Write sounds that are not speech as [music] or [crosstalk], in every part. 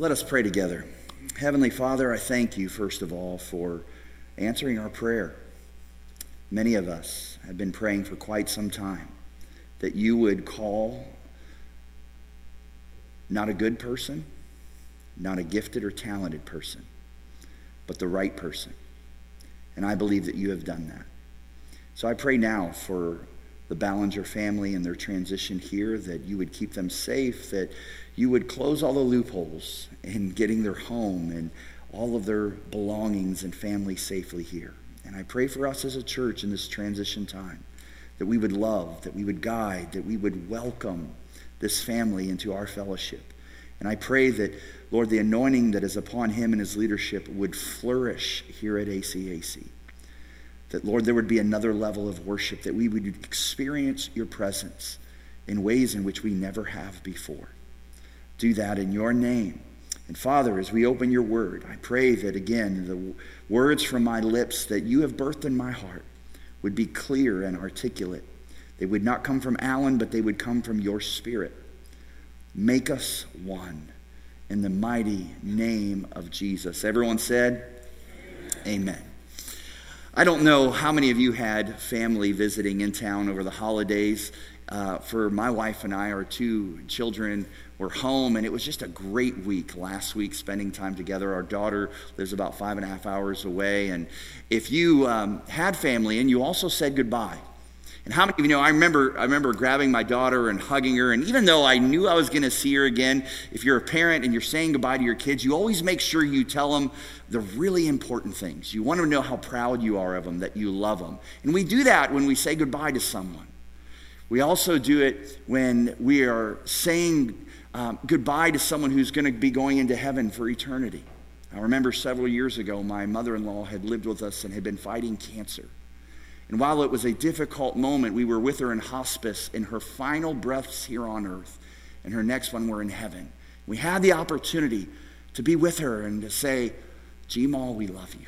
Let us pray together. Heavenly Father, I thank you, first of all, for answering our prayer. Many of us have been praying for quite some time that you would call not a good person, not a gifted or talented person, but the right person. And I believe that you have done that. So I pray now for the Ballinger family and their transition here, that you would keep them safe, that you would close all the loopholes in getting their home and all of their belongings and family safely here. And I pray for us as a church in this transition time that we would love, that we would guide, that we would welcome this family into our fellowship. And I pray that, Lord, the anointing that is upon him and his leadership would flourish here at ACAC. That, Lord, there would be another level of worship, that we would experience your presence in ways in which we never have before. Do that in your name. And Father, as we open your word, I pray that again, the words from my lips that you have birthed in my heart would be clear and articulate. They would not come from Alan, but they would come from your spirit. Make us one in the mighty name of Jesus. Everyone said, Amen. Amen. I don't know how many of you had family visiting in town over the holidays. Uh, for my wife and I, our two children were home, and it was just a great week last week spending time together. Our daughter lives about five and a half hours away, and if you um, had family and you also said goodbye, and how many of you know, I remember, I remember grabbing my daughter and hugging her. And even though I knew I was going to see her again, if you're a parent and you're saying goodbye to your kids, you always make sure you tell them the really important things. You want to know how proud you are of them, that you love them. And we do that when we say goodbye to someone. We also do it when we are saying um, goodbye to someone who's going to be going into heaven for eternity. I remember several years ago, my mother in law had lived with us and had been fighting cancer. And while it was a difficult moment, we were with her in hospice in her final breaths here on earth, and her next one were in heaven. We had the opportunity to be with her and to say, Gmal, we love you.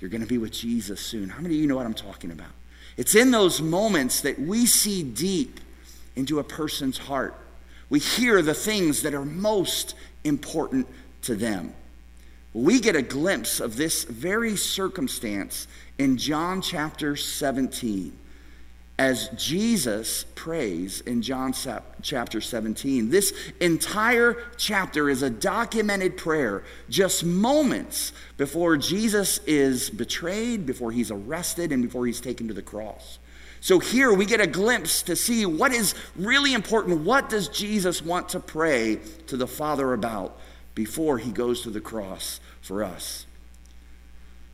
You're going to be with Jesus soon. How many of you know what I'm talking about? It's in those moments that we see deep into a person's heart. We hear the things that are most important to them. We get a glimpse of this very circumstance in John chapter 17 as Jesus prays in John chapter 17. This entire chapter is a documented prayer just moments before Jesus is betrayed, before he's arrested, and before he's taken to the cross. So here we get a glimpse to see what is really important. What does Jesus want to pray to the Father about before he goes to the cross for us?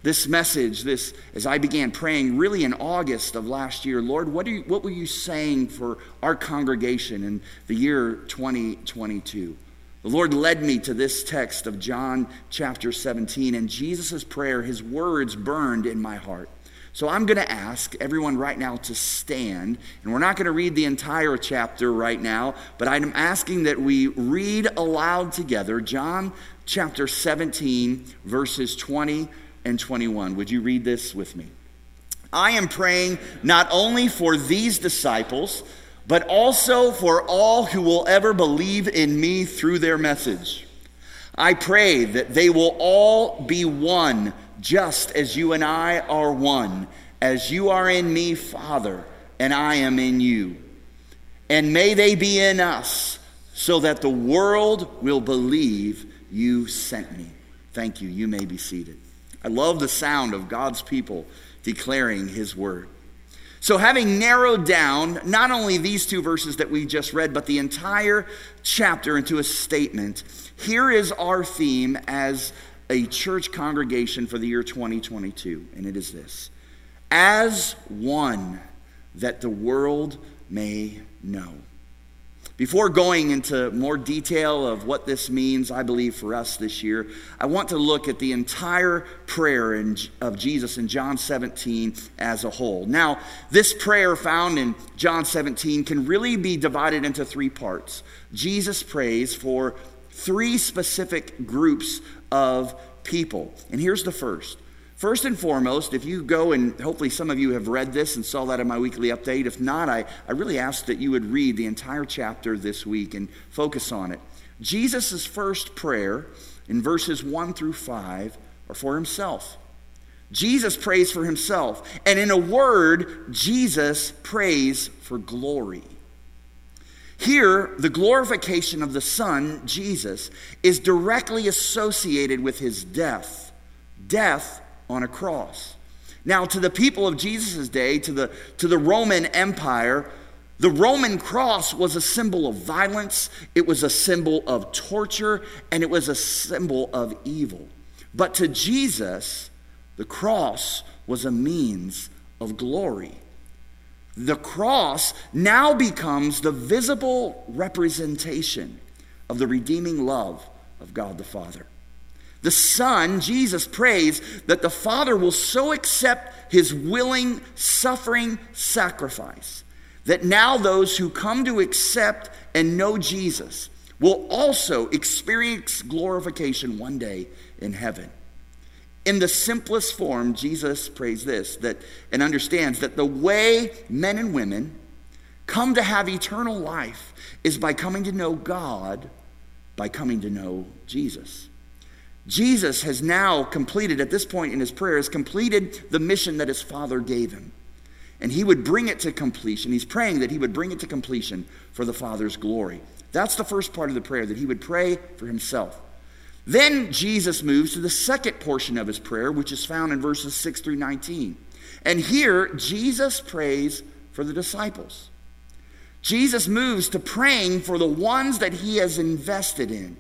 This message, this as I began praying really in August of last year, Lord, what, you, what were you saying for our congregation in the year 2022? The Lord led me to this text of John chapter 17, and Jesus' prayer, his words burned in my heart. So I'm going to ask everyone right now to stand, and we're not going to read the entire chapter right now, but I'm asking that we read aloud together John chapter 17, verses 20 and 21. Would you read this with me? I am praying not only for these disciples, but also for all who will ever believe in me through their message. I pray that they will all be one, just as you and I are one, as you are in me, Father, and I am in you. And may they be in us, so that the world will believe you sent me. Thank you. You may be seated. I love the sound of God's people declaring his word. So, having narrowed down not only these two verses that we just read, but the entire chapter into a statement, here is our theme as a church congregation for the year 2022, and it is this As one that the world may know. Before going into more detail of what this means, I believe, for us this year, I want to look at the entire prayer in, of Jesus in John 17 as a whole. Now, this prayer found in John 17 can really be divided into three parts. Jesus prays for three specific groups of people. And here's the first First and foremost, if you go and hopefully some of you have read this and saw that in my weekly update. If not, I, I really ask that you would read the entire chapter this week and focus on it. Jesus' first prayer in verses 1 through 5 are for himself. Jesus prays for himself. And in a word, Jesus prays for glory. Here, the glorification of the Son, Jesus, is directly associated with his death, death on a cross. Now, to the people of Jesus' day, to the, to the Roman Empire, the Roman cross was a symbol of violence, it was a symbol of torture, and it was a symbol of evil. But to Jesus, the cross was a means of glory. The cross now becomes the visible representation of the redeeming love of God the Father. The Son, Jesus, prays that the Father will so accept his willing, suffering sacrifice that now those who come to accept and know Jesus will also experience glorification one day in heaven. In the simplest form, Jesus prays this that and understands that the way men and women come to have eternal life is by coming to know God, by coming to know Jesus. Jesus has now completed, at this point in his prayer, has completed the mission that his Father gave him. And he would bring it to completion. He's praying that he would bring it to completion for the Father's glory. That's the first part of the prayer, that he would pray for himself. Then Jesus moves to the second portion of his prayer, which is found in verses 6 through 19. And here, Jesus prays for the disciples. Jesus moves to praying for the ones that he has invested in,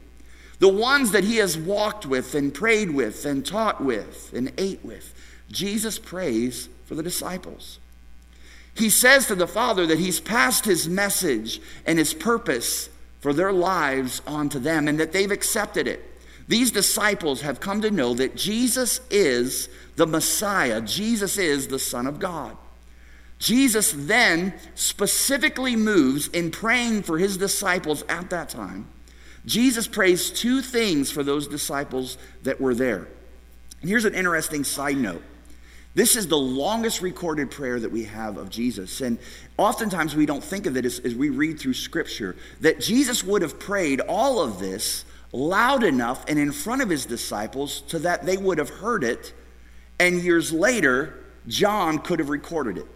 the ones that he has walked with and prayed with and taught with and ate with. Jesus prays for the disciples. He says to the Father that he's passed his message and his purpose for their lives onto them and that they've accepted it. These disciples have come to know that Jesus is the Messiah, Jesus is the Son of God. Jesus then specifically moves in praying for his disciples at that time. Jesus prays two things for those disciples that were there. And here's an interesting side note. This is the longest recorded prayer that we have of Jesus. And oftentimes we don't think of it as, as we read through Scripture, that Jesus would have prayed all of this loud enough and in front of his disciples so that they would have heard it, and years later, John could have recorded it.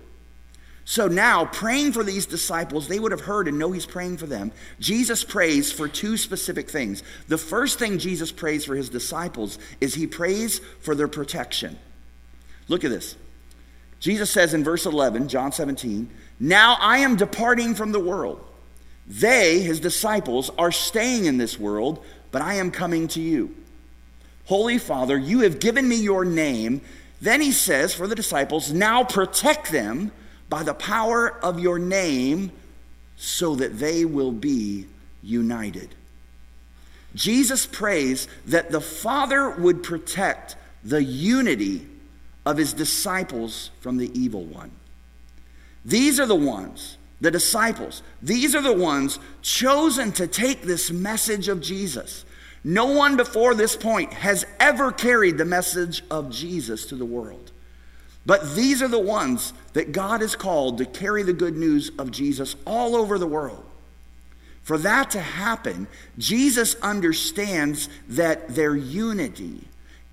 So now, praying for these disciples, they would have heard and know he's praying for them. Jesus prays for two specific things. The first thing Jesus prays for his disciples is he prays for their protection. Look at this. Jesus says in verse 11, John 17, Now I am departing from the world. They, his disciples, are staying in this world, but I am coming to you. Holy Father, you have given me your name. Then he says for the disciples, now protect them by the power of your name so that they will be united. Jesus prays that the Father would protect the unity of his disciples from the evil one. These are the ones the disciples, these are the ones chosen to take this message of Jesus. No one before this point has ever carried the message of Jesus to the world. But these are the ones that God has called to carry the good news of Jesus all over the world. For that to happen, Jesus understands that their unity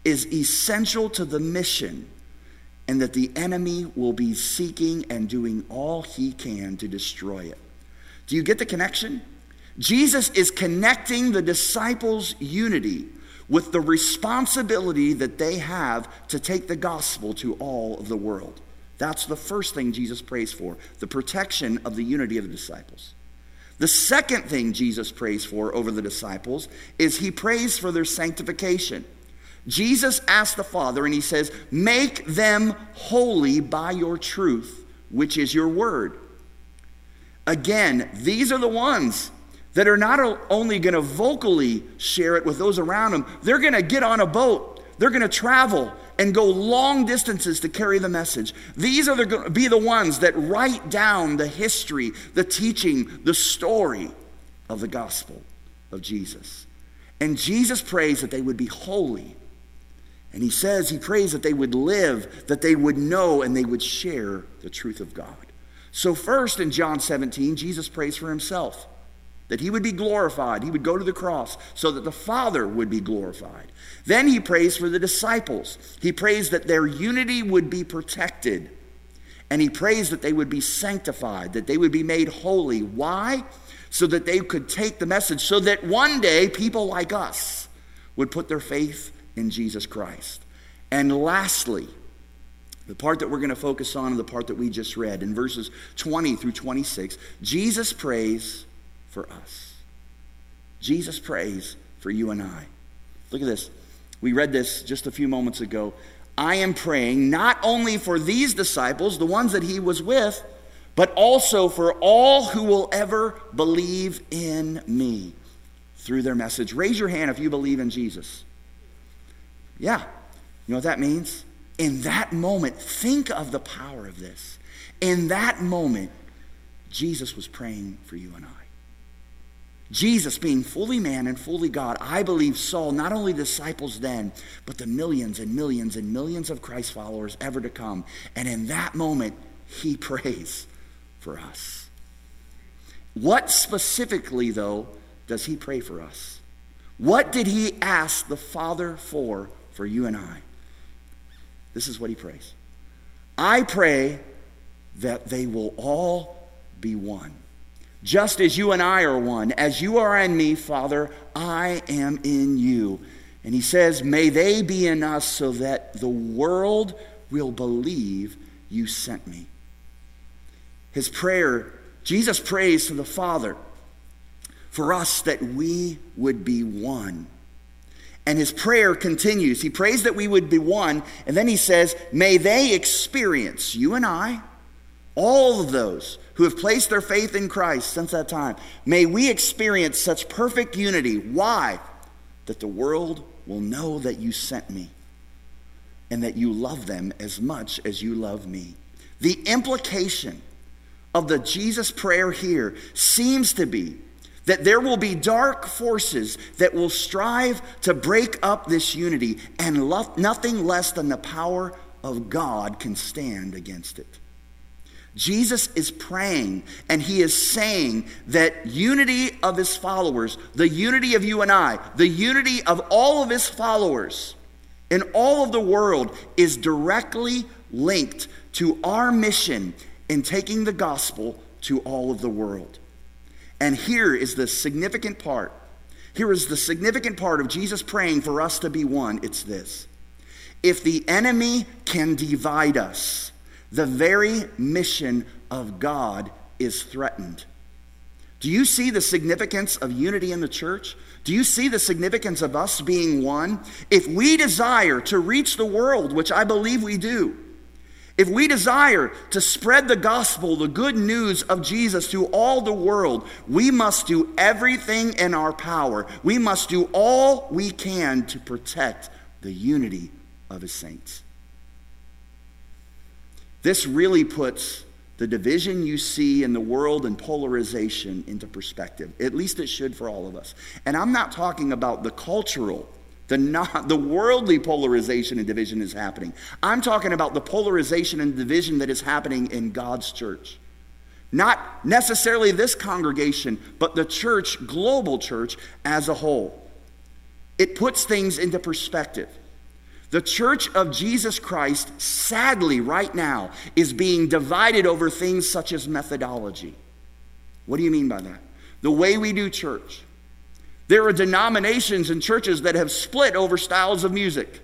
is essential to the mission and that the enemy will be seeking and doing all he can to destroy it. Do you get the connection? Jesus is connecting the disciples' unity with the responsibility that they have to take the gospel to all of the world. That's the first thing Jesus prays for the protection of the unity of the disciples. The second thing Jesus prays for over the disciples is he prays for their sanctification. Jesus asks the Father and he says, Make them holy by your truth, which is your word. Again, these are the ones that are not only going to vocally share it with those around them, they're going to get on a boat, they're going to travel and go long distances to carry the message. These are going to be the ones that write down the history, the teaching, the story of the gospel of Jesus. And Jesus prays that they would be holy and he says, he prays that they would live, that they would know, and they would share the truth of God. So, first in John 17, Jesus prays for himself. that he would be glorified. He would go to the cross so that the Father would be glorified. Then he prays for the disciples. He prays that their unity would be protected. And he prays that they would be sanctified, that they would be made holy. Why? So that they could take the message, so that one day people like us would put their faith in Jesus Christ. And lastly, the part that we're going to focus on, and the part that we just read in verses 20 through 26, Jesus prays for us. Jesus prays for you and I. Look at this. We read this just a few moments ago. I am praying not only for these disciples, the ones that he was with, but also for all who will ever believe in me through their message. Raise your hand if you believe in Jesus. Yeah. You know what that means? In that moment, think of the power of this. In that moment, Jesus was praying for you and I. Jesus, being fully man and fully God, I believe saw not only disciples then, but the millions and millions and millions of Christ followers ever to come. And in that moment, he [laughs] prays for us. What specifically, though, does he pray for us? What did he ask the Father for for you and I? This is what he prays I pray that they will all be one. Just as you and I are one, as you are in me, Father, I am in you. And he says, May they be in us so that the world will believe you sent me. His prayer, Jesus prays to the Father for us that we would be one. And his prayer continues. He prays that we would be one, and then he says, May they experience, you and I, all of those who have placed their faith in Christ since that time, may we experience such perfect unity. Why? That the world will know that you sent me and that you love them as much as you love me. The implication of the Jesus prayer here seems to be that there will be dark forces that will strive to break up this unity, and lo- nothing less than the power of God can stand against it. Jesus is praying and he is saying that unity of his followers, the unity of you and I, the unity of all of his followers in all of the world is directly linked to our mission in taking the gospel to all of the world. And here is the significant part. Here is the significant part of Jesus praying for us to be one. It's this if the enemy can divide us, the very mission of God is threatened. Do you see the significance of unity in the church? Do you see the significance of us being one? If we desire to reach the world, which I believe we do, if we desire to spread the gospel, the good news of Jesus to all the world, we must do everything in our power. We must do all we can to protect the unity of his saints. This really puts the division you see in the world and polarization into perspective. At least it should for all of us. And I'm not talking about the cultural the, not, the worldly polarization and division is happening. I'm talking about the polarization and division that is happening in God's church. Not necessarily this congregation, but the church, global church as a whole. It puts things into perspective. The church of Jesus Christ, sadly, right now, is being divided over things such as methodology. What do you mean by that? The way we do church. There are denominations and churches that have split over styles of music,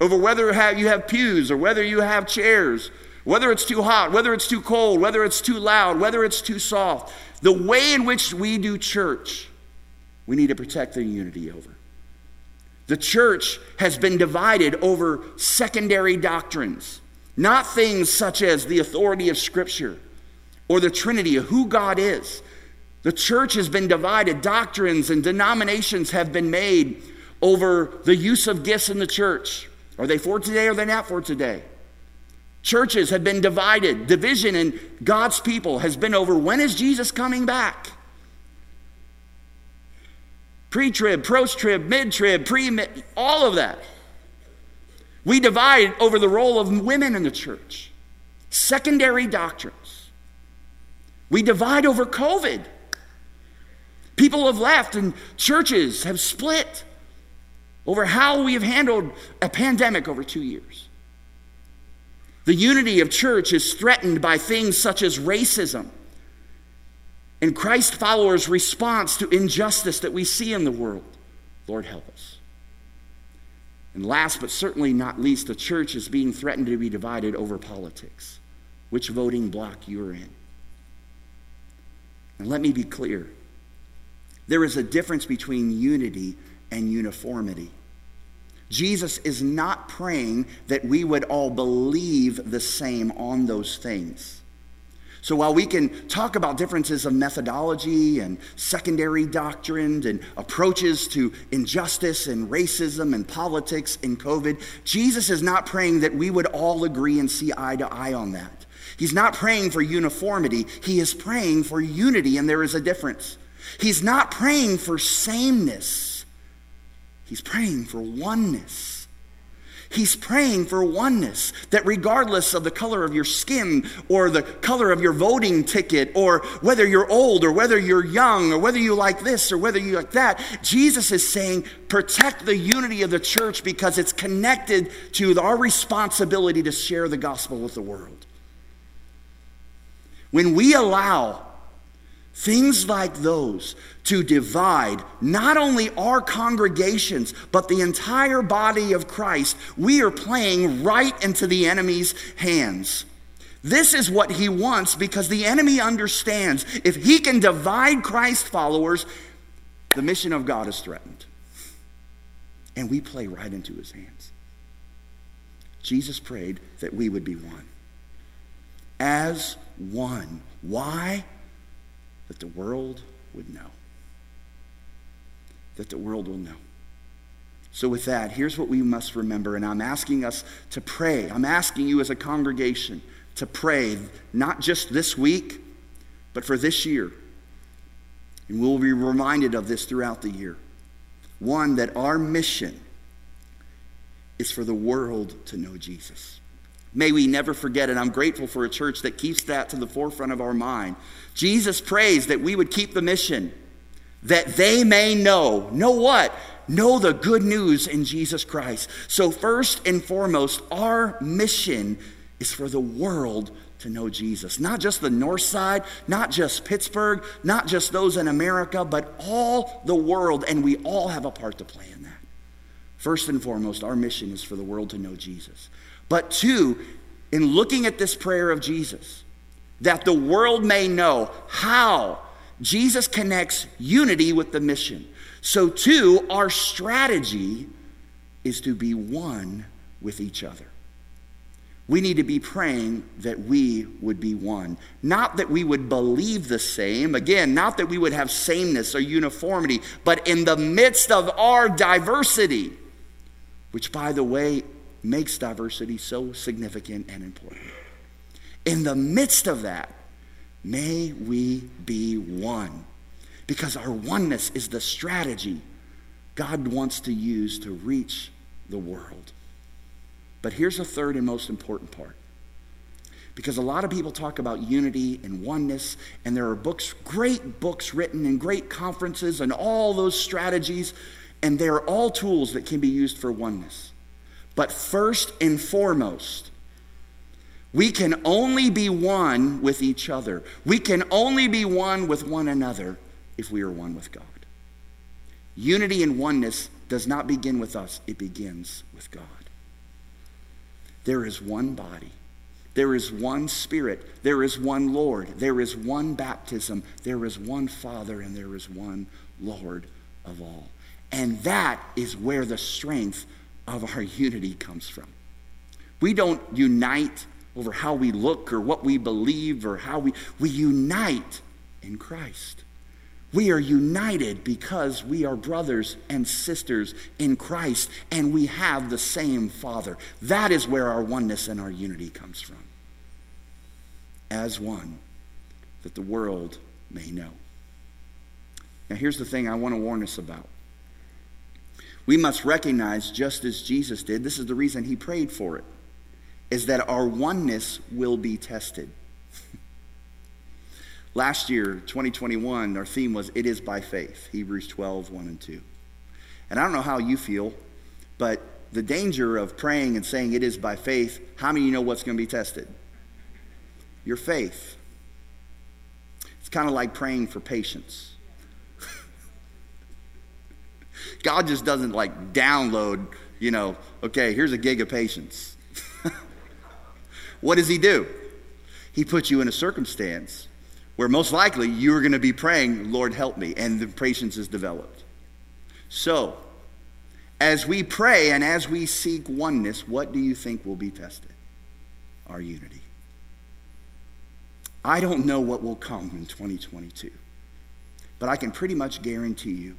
over whether you have pews or whether you have chairs, whether it's too hot, whether it's too cold, whether it's too loud, whether it's too soft. The way in which we do church, we need to protect the unity over. The church has been divided over secondary doctrines, not things such as the authority of Scripture or the Trinity, of who God is. The church has been divided. Doctrines and denominations have been made over the use of gifts in the church. Are they for today or are they not for today? Churches have been divided. Division in God's people has been over when is Jesus coming back? Pre trib, post trib, mid trib, pre all of that. We divide over the role of women in the church, secondary doctrines. We divide over COVID. People have left and churches have split over how we have handled a pandemic over two years. The unity of church is threatened by things such as racism and Christ followers' response to injustice that we see in the world. Lord, help us. And last but certainly not least, the church is being threatened to be divided over politics, which voting block you're in. And let me be clear there is a difference between unity and uniformity. Jesus is not praying that we would all believe the same on those things. So while we can talk about differences of methodology and secondary doctrine and approaches to injustice and racism and politics and COVID, Jesus is not praying that we would all agree and see eye to eye on that. He's not praying for uniformity, he is praying for unity, and there is a difference. He's not praying for sameness, he's praying for oneness. He's praying for oneness, that regardless of the color of your skin or the color of your voting ticket or whether you're old or whether you're young or whether you like this or whether you like that, Jesus is saying, protect the unity of the church because it's connected to our responsibility to share the gospel with the world. When we allow Things like those to divide not only our congregations, but the entire body of Christ, we are playing right into the enemy's hands. This is what he wants because the enemy understands if he can divide Christ followers, the mission of God is threatened. And we play right into his hands. Jesus prayed that we would be one. As one. Why? That the world would know. That the world will know. So, with that, here's what we must remember, and I'm asking us to pray. I'm asking you as a congregation to pray, not just this week, but for this year. And we'll be reminded of this throughout the year. One, that our mission is for the world to know Jesus. May we never forget it. I'm grateful for a church that keeps that to the forefront of our mind. Jesus prays that we would keep the mission, that they may know. Know what? Know the good news in Jesus Christ. So, first and foremost, our mission is for the world to know Jesus. Not just the north side, not just Pittsburgh, not just those in America, but all the world, and we all have a part to play in that. First and foremost, our mission is for the world to know Jesus. But two, in looking at this prayer of Jesus, that the world may know how Jesus connects unity with the mission. So, two, our strategy is to be one with each other. We need to be praying that we would be one. Not that we would believe the same, again, not that we would have sameness or uniformity, but in the midst of our diversity, which, by the way, makes diversity so significant and important. In the midst of that, may we be one. Because our oneness is the strategy God wants to use to reach the world. But here's the third and most important part. Because a lot of people talk about unity and oneness, and there are books, great books written and great conferences and all those strategies, and they're all tools that can be used for oneness. But first and foremost, we can only be one with each other. We can only be one with one another if we are one with God. Unity and oneness does not begin with us, it begins with God. There is one body. There is one Spirit. There is one Lord. There is one baptism. There is one Father, and there is one Lord of all. And that is where the strength of our unity comes from. We don't unite over how we look or what we believe or how we we unite in Christ. We are united because we are brothers and sisters in Christ and we have the same Father. That is where our oneness and our unity comes from. As one, that the world may know. Now, here's the thing I want to warn us about we must recognize, just as Jesus did, this is the reason he prayed for it, is that our oneness will be tested. [laughs] Last year, 2021, our theme was It is by faith, Hebrews 12, 1 and 2. And I don't know how you feel, but the danger of praying and saying it is by faith, how many of you know what's going to be tested? Your faith. It's kind of like praying for patience. God just doesn't like download, you know, okay, here's a gig of patience. [laughs] what does He do? He puts you in a circumstance where most likely you're going to be praying, Lord, help me, and the patience is developed. So, as we pray and as we seek oneness, what do you think will be tested? Our unity. I don't know what will come in 2022, but I can pretty much guarantee you,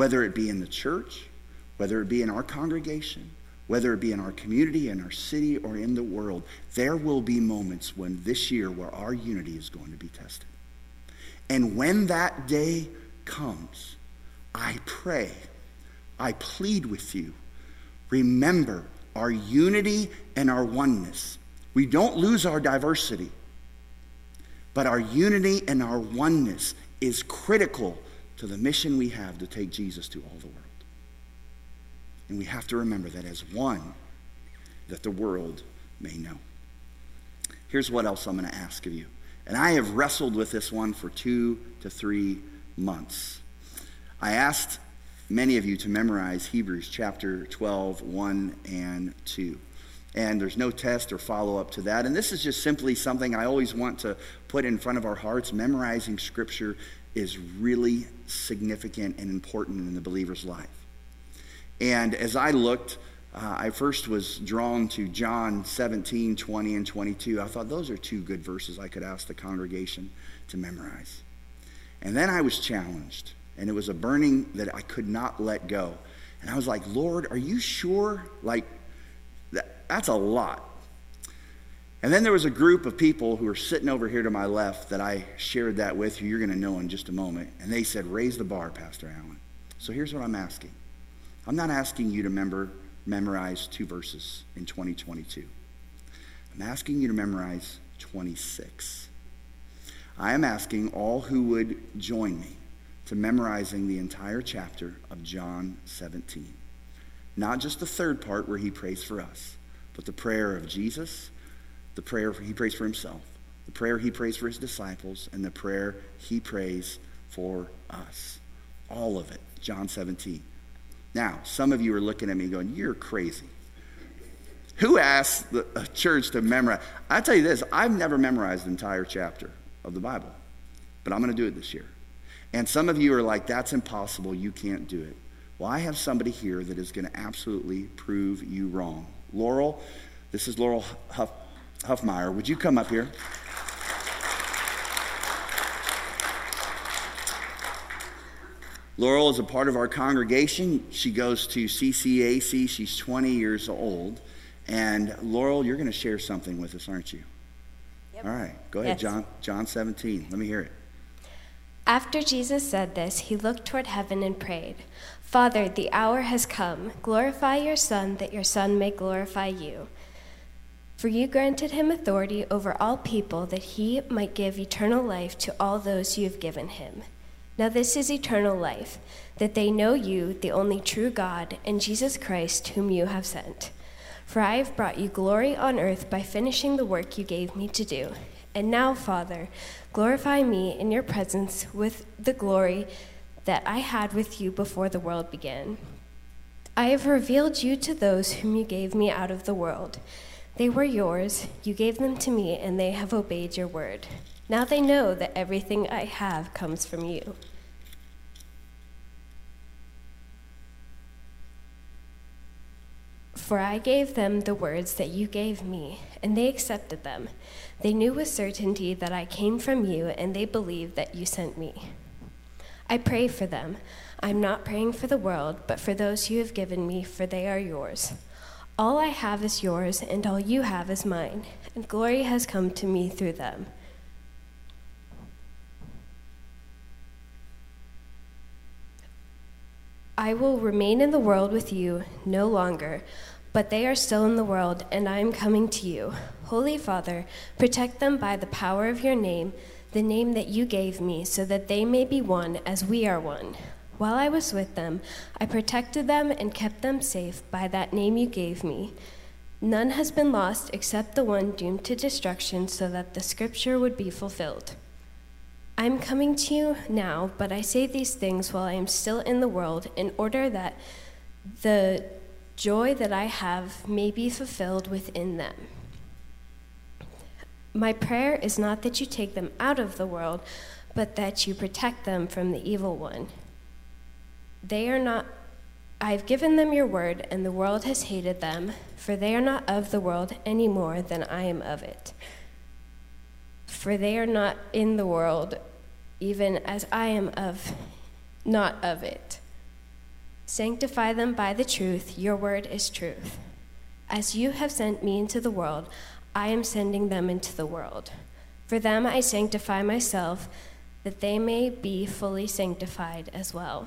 whether it be in the church, whether it be in our congregation, whether it be in our community, in our city, or in the world, there will be moments when this year where our unity is going to be tested. And when that day comes, I pray, I plead with you, remember our unity and our oneness. We don't lose our diversity, but our unity and our oneness is critical to the mission we have to take Jesus to all the world. And we have to remember that as one, that the world may know. Here's what else I'm going to ask of you. And I have wrestled with this one for two to three months. I asked many of you to memorize Hebrews chapter 12, 1 and 2. And there's no test or follow up to that. And this is just simply something I always want to put in front of our hearts. Memorizing scripture is really significant and important in the believer's life. And as I looked, uh, I first was drawn to John 17, 20, and 22. I thought those are two good verses I could ask the congregation to memorize. And then I was challenged, and it was a burning that I could not let go. And I was like, Lord, are you sure? Like, that, that's a lot. And then there was a group of people who were sitting over here to my left that I shared that with you. You're going to know in just a moment. And they said, Raise the bar, Pastor Allen. So here's what I'm asking I'm not asking you to memorize two verses in 2022. I'm asking you to memorize 26. I am asking all who would join me to memorizing the entire chapter of John 17. Not just the third part where he prays for us, but the prayer of Jesus, the prayer he prays for himself, the prayer he prays for his disciples, and the prayer he prays for us. All of it, John 17. Now, some of you are looking at me going, You're crazy. Who asked the church to memorize? I tell you this, I've never memorized the entire chapter of the Bible, but I'm going to do it this year. And some of you are like, That's impossible. You can't do it. Well, I have somebody here that is going to absolutely prove you wrong. Laurel, this is Laurel Huff, Huffmeyer. Would you come up here? Laurel is a part of our congregation. She goes to CCAC. She's 20 years old. And Laurel, you're going to share something with us, aren't you? Yep. All right, go ahead, yes. John. John 17. Let me hear it. After Jesus said this, he looked toward heaven and prayed, Father, the hour has come. Glorify your Son, that your Son may glorify you. For you granted him authority over all people, that he might give eternal life to all those you have given him. Now, this is eternal life, that they know you, the only true God, and Jesus Christ, whom you have sent. For I have brought you glory on earth by finishing the work you gave me to do. And now, Father, glorify me in your presence with the glory that I had with you before the world began. I have revealed you to those whom you gave me out of the world. They were yours, you gave them to me, and they have obeyed your word. Now they know that everything I have comes from you. For I gave them the words that you gave me, and they accepted them. They knew with certainty that I came from you, and they believed that you sent me. I pray for them. I'm not praying for the world, but for those you have given me, for they are yours. All I have is yours, and all you have is mine, and glory has come to me through them. I will remain in the world with you no longer but they are still in the world, and I am coming to you. Holy Father, protect them by the power of your name, the name that you gave me, so that they may be one as we are one. While I was with them, I protected them and kept them safe by that name you gave me. None has been lost except the one doomed to destruction, so that the scripture would be fulfilled. I am coming to you now, but I say these things while I am still in the world, in order that the joy that I have may be fulfilled within them. My prayer is not that you take them out of the world, but that you protect them from the evil one. They are not I have given them your word, and the world has hated them, for they are not of the world any more than I am of it. For they are not in the world, even as I am of not of it. Sanctify them by the truth, your word is truth. As you have sent me into the world, I am sending them into the world. For them I sanctify myself, that they may be fully sanctified as well.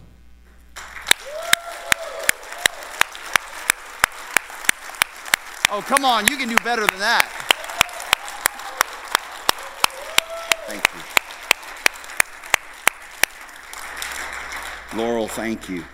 Oh, come on, you can do better than that. Thank you. Laurel, thank you.